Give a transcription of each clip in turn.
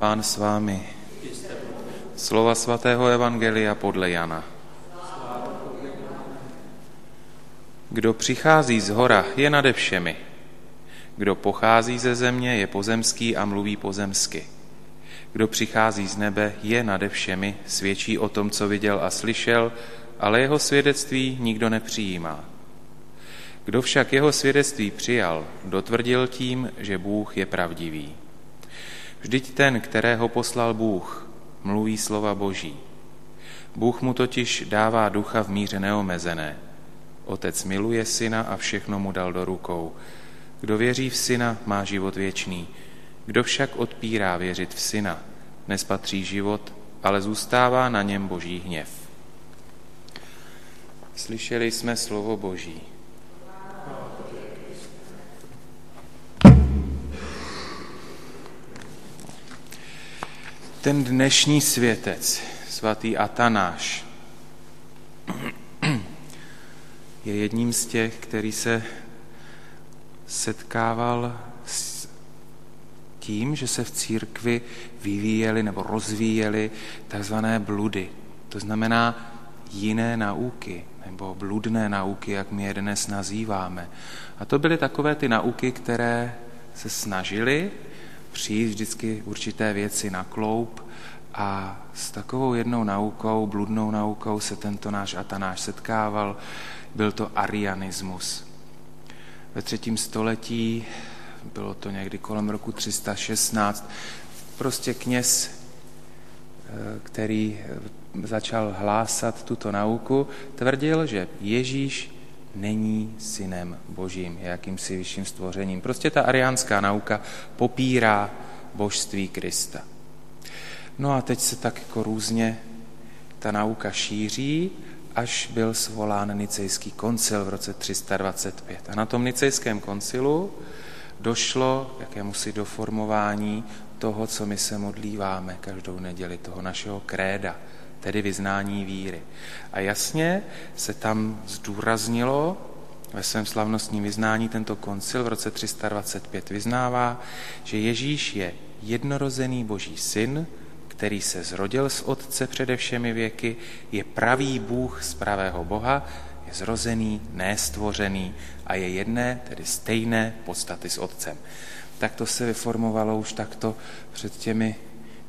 Pán s vámi. Slova svatého Evangelia podle Jana. Kdo přichází z hora, je nade všemi. Kdo pochází ze země, je pozemský a mluví pozemsky. Kdo přichází z nebe, je nade všemi, svědčí o tom, co viděl a slyšel, ale jeho svědectví nikdo nepřijímá. Kdo však jeho svědectví přijal, dotvrdil tím, že Bůh je pravdivý. Vždyť ten, kterého poslal Bůh, mluví slova Boží. Bůh mu totiž dává ducha v míře neomezené. Otec miluje syna a všechno mu dal do rukou. Kdo věří v syna, má život věčný. Kdo však odpírá věřit v syna, nespatří život, ale zůstává na něm boží hněv. Slyšeli jsme slovo Boží. Ten dnešní světec, svatý Atanáš, je jedním z těch, který se setkával s tím, že se v církvi vyvíjely nebo rozvíjely takzvané bludy. To znamená jiné nauky, nebo bludné nauky, jak my je dnes nazýváme. A to byly takové ty nauky, které se snažily přijít vždycky určité věci na kloup a s takovou jednou naukou, bludnou naukou se tento náš Atanáš setkával. Byl to arianismus. Ve třetím století, bylo to někdy kolem roku 316, prostě kněz, eh, který začal hlásat tuto nauku, tvrdil, že Ježíš není synem božím, je jakýmsi vyšším stvořením. Prostě ta ariánská nauka popírá božství Krista. No a teď se tak jako různě ta nauka šíří, až byl svolán Nicejský koncil v roce 325. A na tom Nicejském koncilu došlo jakémusi doformování toho, co my se modlíváme každou neděli, toho našeho kréda, tedy vyznání víry. A jasně se tam zdůraznilo ve svém slavnostním vyznání tento koncil v roce 325 vyznává, že Ježíš je jednorozený boží syn, který se zrodil z Otce přede všemi věky, je pravý Bůh z pravého Boha, je zrozený, nestvořený a je jedné, tedy stejné podstaty s Otcem. Tak to se vyformovalo už takto před těmi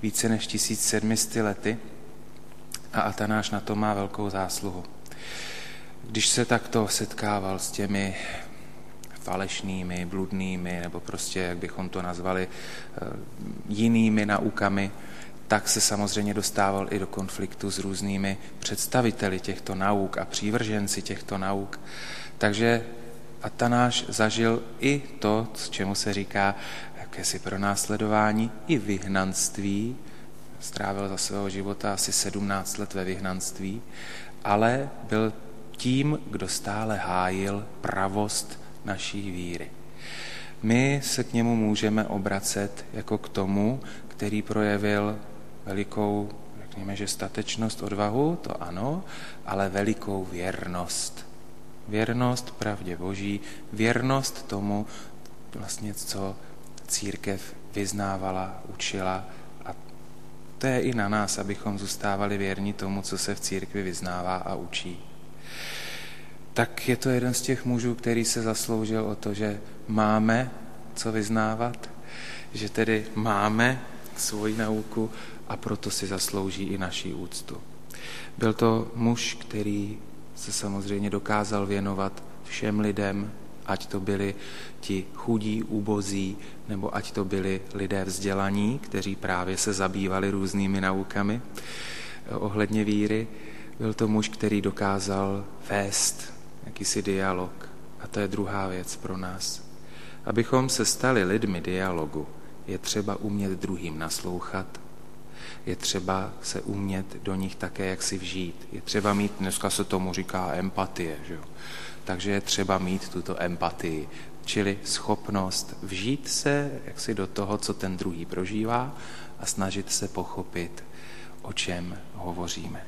více než 1700 lety a Atanáš na to má velkou zásluhu. Když se takto setkával s těmi falešnými, bludnými, nebo prostě, jak bychom to nazvali, eh, jinými naukami, tak se samozřejmě dostával i do konfliktu s různými představiteli těchto nauk a přívrženci těchto nauk. Takže Atanáš zažil i to, čemu se říká jakési pronásledování, i vyhnanství, strávil za svého života asi 17 let ve vyhnanství, ale byl tím, kdo stále hájil pravost naší víry. My se k němu můžeme obracet jako k tomu, který projevil velikou, řekněme, že statečnost, odvahu, to ano, ale velikou věrnost. Věrnost pravdě Boží, věrnost tomu, vlastně, co církev vyznávala, učila to je i na nás, abychom zůstávali věrni tomu, co se v církvi vyznává a učí. Tak je to jeden z těch mužů, který se zasloužil o to, že máme co vyznávat, že tedy máme svoji nauku a proto si zaslouží i naší úctu. Byl to muž, který se samozřejmě dokázal věnovat všem lidem, ať to byli ti chudí, ubozí, nebo ať to byli lidé vzdělaní, kteří právě se zabývali různými naukami eh, ohledně víry. Byl to muž, který dokázal vést jakýsi dialog. A to je druhá věc pro nás. Abychom se stali lidmi dialogu, je třeba umět druhým naslouchat, je třeba se umět do nich také jaksi vžít. Je třeba mít, dneska se tomu říká empatie, že jo? takže je třeba mít tuto empatii, čili schopnost vžít se jaksi do toho, co ten druhý prožívá a snažit se pochopit, o čem hovoříme.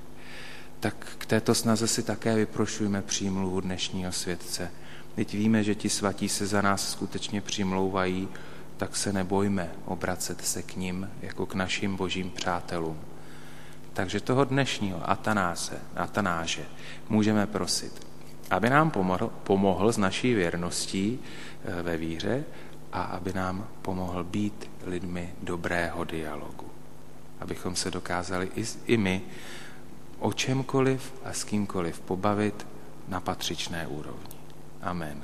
Tak k této snaze si také vyprošujeme přímluvu dnešního světce. Teď víme, že ti svatí se za nás skutečně přimlouvají, tak se nebojme obracet se k ním jako k našim božím přátelům. Takže toho dnešního Atanáze, Atanáže můžeme prosit, aby nám pomohl, pomohl s naší věrností eh, ve víře a aby nám pomohl být lidmi dobrého dialogu. Abychom se dokázali i, i my o čemkoliv a s kýmkoliv pobavit na patřičné úrovni. Amen.